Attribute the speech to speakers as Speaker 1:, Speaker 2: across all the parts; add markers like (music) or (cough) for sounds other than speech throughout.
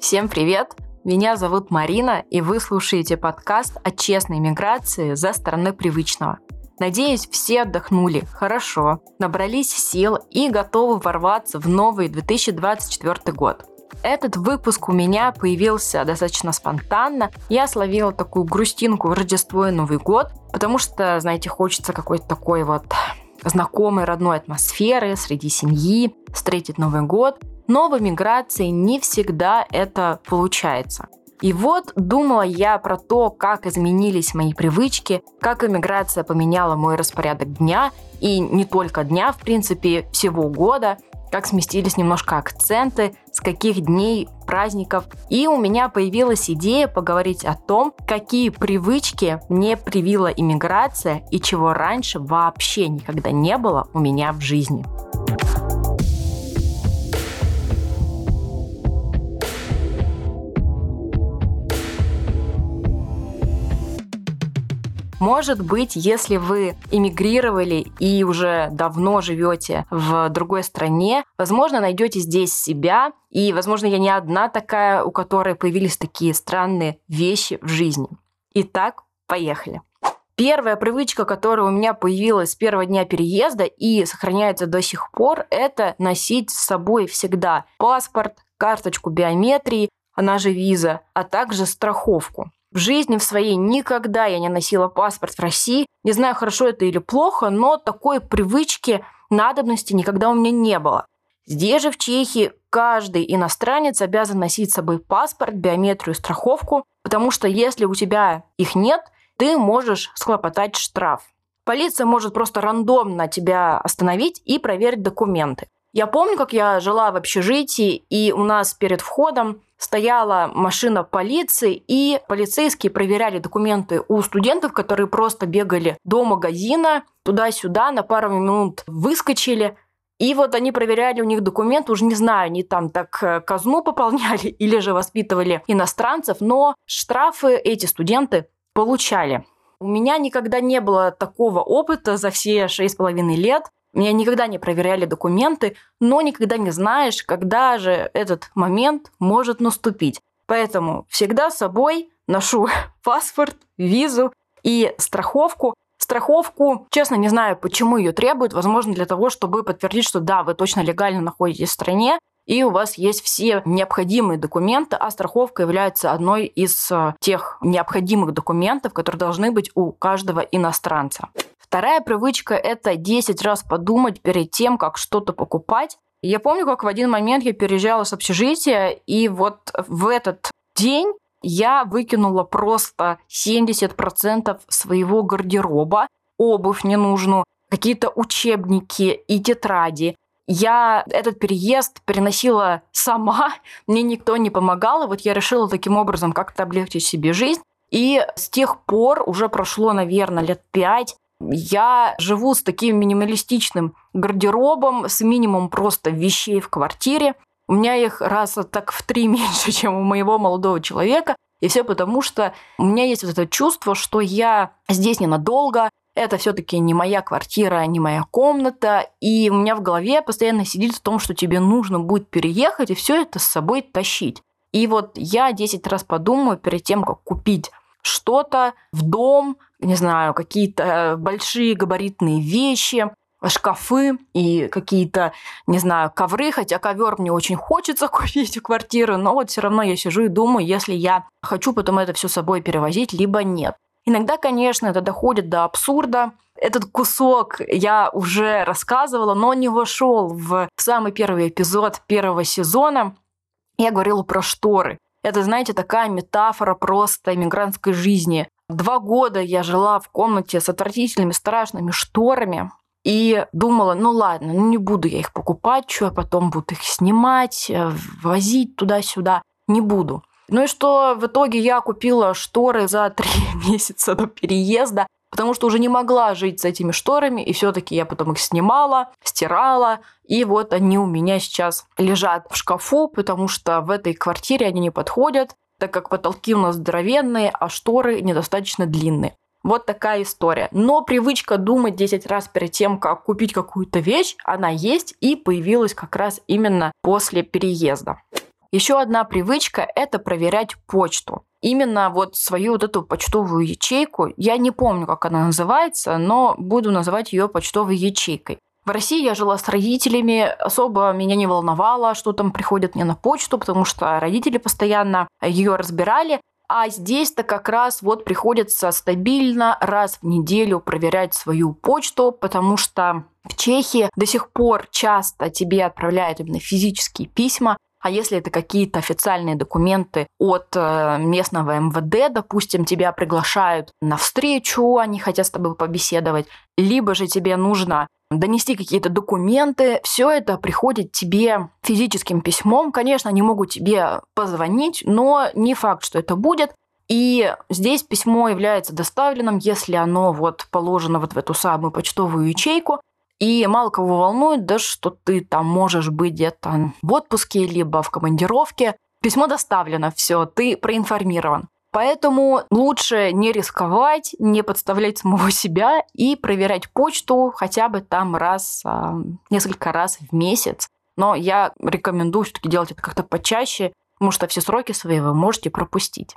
Speaker 1: Всем привет! Меня зовут Марина, и вы слушаете подкаст о честной миграции за стороны привычного. Надеюсь, все отдохнули хорошо, набрались сил и готовы ворваться в новый 2024 год. Этот выпуск у меня появился достаточно спонтанно. Я словила такую грустинку в Рождество и Новый год, потому что, знаете, хочется какой-то такой вот знакомой родной атмосферы среди семьи, встретить Новый год. Но в эмиграции не всегда это получается. И вот думала я про то, как изменились мои привычки, как иммиграция поменяла мой распорядок дня, и не только дня, в принципе, всего года, как сместились немножко акценты, с каких дней праздников. И у меня появилась идея поговорить о том, какие привычки мне привила иммиграция и чего раньше вообще никогда не было у меня в жизни. Может быть, если вы эмигрировали и уже давно живете в другой стране, возможно, найдете здесь себя, и, возможно, я не одна такая, у которой появились такие странные вещи в жизни. Итак, поехали. Первая привычка, которая у меня появилась с первого дня переезда и сохраняется до сих пор, это носить с собой всегда паспорт, карточку биометрии, она же виза, а также страховку. В жизни в своей никогда я не носила паспорт в России. Не знаю, хорошо это или плохо, но такой привычки, надобности никогда у меня не было. Здесь же, в Чехии, каждый иностранец обязан носить с собой паспорт, биометрию, страховку, потому что если у тебя их нет, ты можешь схлопотать штраф. Полиция может просто рандомно тебя остановить и проверить документы. Я помню, как я жила в общежитии, и у нас перед входом стояла машина полиции, и полицейские проверяли документы у студентов, которые просто бегали до магазина, туда-сюда, на пару минут выскочили, и вот они проверяли у них документы, уже не знаю, они там так э, казну (laughs) пополняли или же воспитывали иностранцев, но штрафы эти студенты получали. У меня никогда не было такого опыта за все шесть с половиной лет. Меня никогда не проверяли документы, но никогда не знаешь, когда же этот момент может наступить. Поэтому всегда с собой ношу (laughs) паспорт, визу и страховку. Страховку, честно, не знаю, почему ее требуют. Возможно, для того, чтобы подтвердить, что да, вы точно легально находитесь в стране, и у вас есть все необходимые документы, а страховка является одной из э, тех необходимых документов, которые должны быть у каждого иностранца. Вторая привычка – это 10 раз подумать перед тем, как что-то покупать. Я помню, как в один момент я переезжала с общежития, и вот в этот день я выкинула просто 70% своего гардероба, обувь ненужную, какие-то учебники и тетради. Я этот переезд переносила сама, (laughs) мне никто не помогал, и вот я решила таким образом как-то облегчить себе жизнь. И с тех пор уже прошло, наверное, лет пять, я живу с таким минималистичным гардеробом, с минимум просто вещей в квартире. У меня их раз так в три (laughs) меньше, чем у моего молодого человека. И все потому, что у меня есть вот это чувство, что я здесь ненадолго, это все-таки не моя квартира, не моя комната, и у меня в голове постоянно сидит в том, что тебе нужно будет переехать и все это с собой тащить. И вот я 10 раз подумаю перед тем, как купить что-то в дом, не знаю, какие-то большие габаритные вещи, шкафы и какие-то, не знаю, ковры, хотя ковер мне очень хочется (laughs) купить в квартиру, но вот все равно я сижу и думаю, если я хочу потом это все с собой перевозить, либо нет. Иногда, конечно, это доходит до абсурда. Этот кусок я уже рассказывала, но не вошел в самый первый эпизод первого сезона. Я говорила про шторы. Это, знаете, такая метафора просто иммигрантской жизни. Два года я жила в комнате с отвратительными страшными шторами, и думала, ну ладно, ну не буду я их покупать, что я потом буду их снимать, э, возить туда-сюда. Не буду. Ну и что в итоге я купила шторы за три (laughs) месяца до переезда, потому что уже не могла жить с этими шторами, и все-таки я потом их снимала, стирала, и вот они у меня сейчас лежат в шкафу, потому что в этой квартире они не подходят так как потолки у нас здоровенные, а шторы недостаточно длинные. Вот такая история. Но привычка думать 10 раз перед тем, как купить какую-то вещь, она есть и появилась как раз именно после переезда. Еще одна привычка – это проверять почту. Именно вот свою вот эту почтовую ячейку, я не помню, как она называется, но буду называть ее почтовой ячейкой. В России я жила с родителями, особо меня не волновало, что там приходит мне на почту, потому что родители постоянно ее разбирали. А здесь-то как раз вот приходится стабильно раз в неделю проверять свою почту, потому что в Чехии до сих пор часто тебе отправляют именно физические письма, а если это какие-то официальные документы от э, местного МВД, допустим, тебя приглашают на встречу, они хотят с тобой побеседовать, либо же тебе нужно донести какие-то документы, все это приходит тебе физическим письмом. Конечно, они могут тебе позвонить, но не факт, что это будет. И здесь письмо является доставленным, если оно вот положено вот в эту самую почтовую ячейку. И мало кого волнует, да, что ты там можешь быть где-то в отпуске, либо в командировке. Письмо доставлено, все, ты проинформирован. Поэтому лучше не рисковать, не подставлять самого (laughs) себя и проверять почту хотя бы там раз, а, несколько раз в месяц. Но я рекомендую все-таки делать это как-то почаще, потому что все сроки свои вы можете пропустить.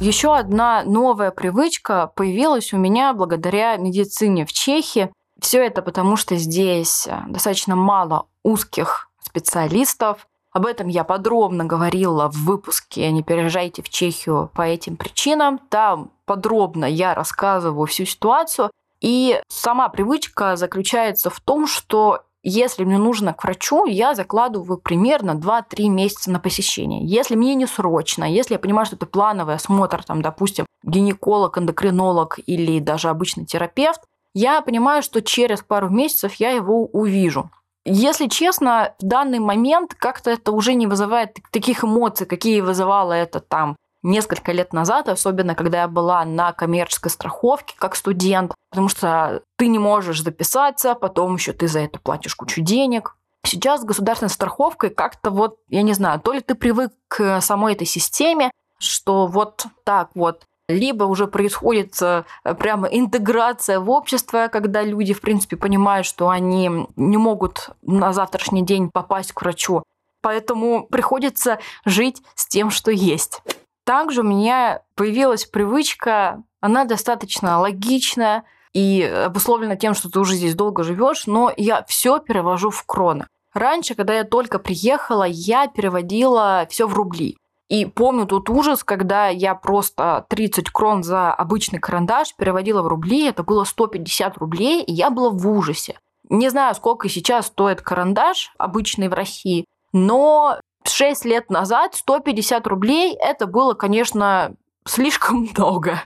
Speaker 1: Еще одна новая привычка появилась у меня благодаря медицине в Чехии. Все это потому, что здесь достаточно мало узких специалистов, об этом я подробно говорила в выпуске «Не переезжайте в Чехию по этим причинам». Там подробно я рассказываю всю ситуацию. И сама привычка заключается в том, что если мне нужно к врачу, я закладываю примерно 2-3 месяца на посещение. Если мне не срочно, если я понимаю, что это плановый осмотр, там, допустим, гинеколог, эндокринолог или даже обычный терапевт, я понимаю, что через пару месяцев я его увижу. Если честно, в данный момент как-то это уже не вызывает таких эмоций, какие вызывало это там несколько лет назад, особенно когда я была на коммерческой страховке как студент, потому что ты не можешь записаться, потом еще ты за это платишь кучу денег. Сейчас с государственной страховкой как-то вот, я не знаю, то ли ты привык к самой этой системе, что вот так вот либо уже происходит э, прямо интеграция в общество, когда люди, в принципе, понимают, что они не могут на завтрашний день попасть к врачу. Поэтому приходится жить с тем, что есть. Также у меня появилась привычка, она достаточно логичная и обусловлена тем, что ты уже здесь долго живешь, но я все перевожу в кроны. Раньше, когда я только приехала, я переводила все в рубли. И помню тот ужас, когда я просто 30 крон за обычный карандаш переводила в рубли, это было 150 рублей, и я была в ужасе. Не знаю, сколько сейчас стоит карандаш обычный в России, но 6 лет назад 150 рублей это было, конечно, слишком (laughs) много.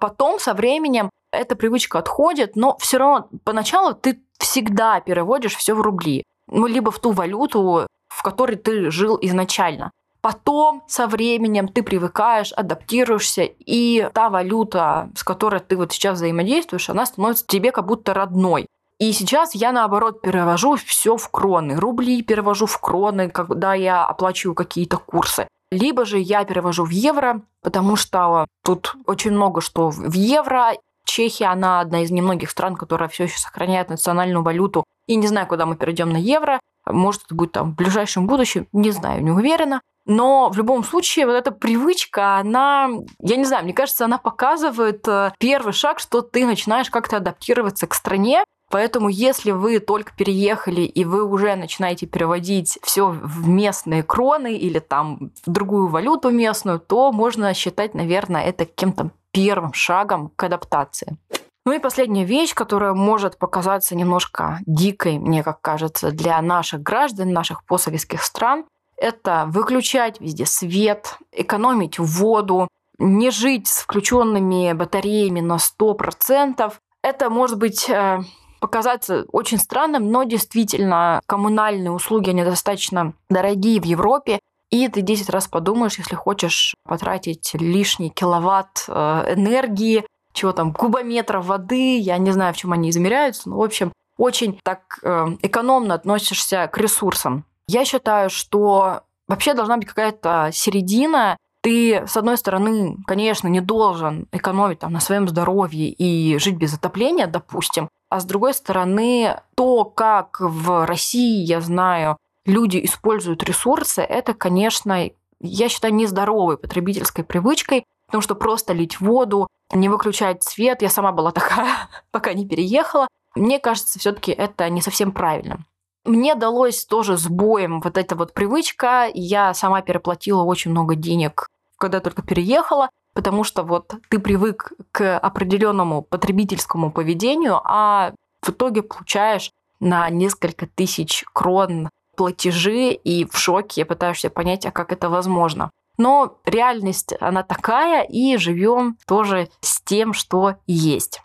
Speaker 1: Потом со временем эта привычка отходит, но все равно поначалу ты всегда переводишь все в рубли. Ну, либо в ту валюту, в которой ты жил изначально. Потом со временем ты привыкаешь, адаптируешься, и та валюта, с которой ты вот сейчас взаимодействуешь, она становится тебе как будто родной. И сейчас я, наоборот, перевожу все в кроны. Рубли перевожу в кроны, когда я оплачиваю какие-то курсы. Либо же я перевожу в евро, потому что тут очень много что в евро. Чехия, она одна из немногих стран, которая все еще сохраняет национальную валюту. И не знаю, куда мы перейдем на евро. Может, это будет там в ближайшем будущем, не знаю, не уверена. Но в любом случае вот эта привычка, она, я не знаю, мне кажется, она показывает э, первый шаг, что ты начинаешь как-то адаптироваться к стране, Поэтому, если вы только переехали и вы уже начинаете переводить все в местные кроны или там в другую валюту местную, то можно считать, наверное, это каким-то первым шагом к адаптации. Ну и последняя вещь, которая может показаться немножко дикой, мне как кажется, для наших граждан, наших постсоветских стран, это выключать везде свет, экономить воду, не жить с включенными батареями на 100%. Это может быть э, показаться очень странным, но действительно коммунальные услуги, они достаточно дорогие в Европе, и ты 10 раз подумаешь, если хочешь потратить лишний киловатт э, энергии, чего там, кубометров воды, я не знаю, в чем они измеряются, но, в общем, очень так э, экономно относишься к ресурсам. Я считаю, что вообще должна быть какая-то середина. Ты, с одной стороны, конечно, не должен экономить там, на своем здоровье и жить без отопления, допустим, А с другой стороны, то, как в России, я знаю, люди используют ресурсы, это, конечно, я считаю, нездоровой потребительской привычкой, потому что просто лить воду, не выключать свет, я сама была (laughs) такая, пока не переехала, мне кажется, все-таки это не совсем правильно. Мне далось тоже с боем вот эта вот привычка. Я сама переплатила очень много денег, когда только переехала, потому что вот ты привык к определенному потребительскому поведению, а в итоге получаешь на несколько тысяч крон платежи и в шоке пытаешься понять, а как это возможно. Но реальность, она такая, и живем тоже с тем, что есть.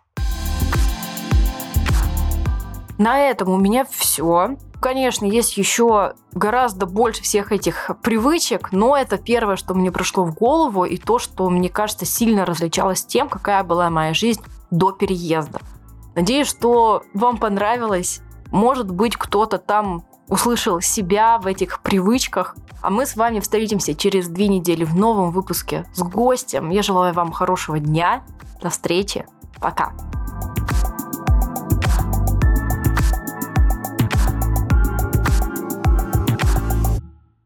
Speaker 1: На этом у меня все. Конечно, есть еще гораздо больше всех этих привычек, но это первое, что мне пришло в голову, и то, что, мне кажется, сильно различалось тем, какая была моя жизнь до переезда. Надеюсь, что вам понравилось. Может быть, кто-то там услышал себя в этих привычках. А мы с вами встретимся через две недели в новом выпуске с гостем. Я желаю вам хорошего дня. До встречи. Пока.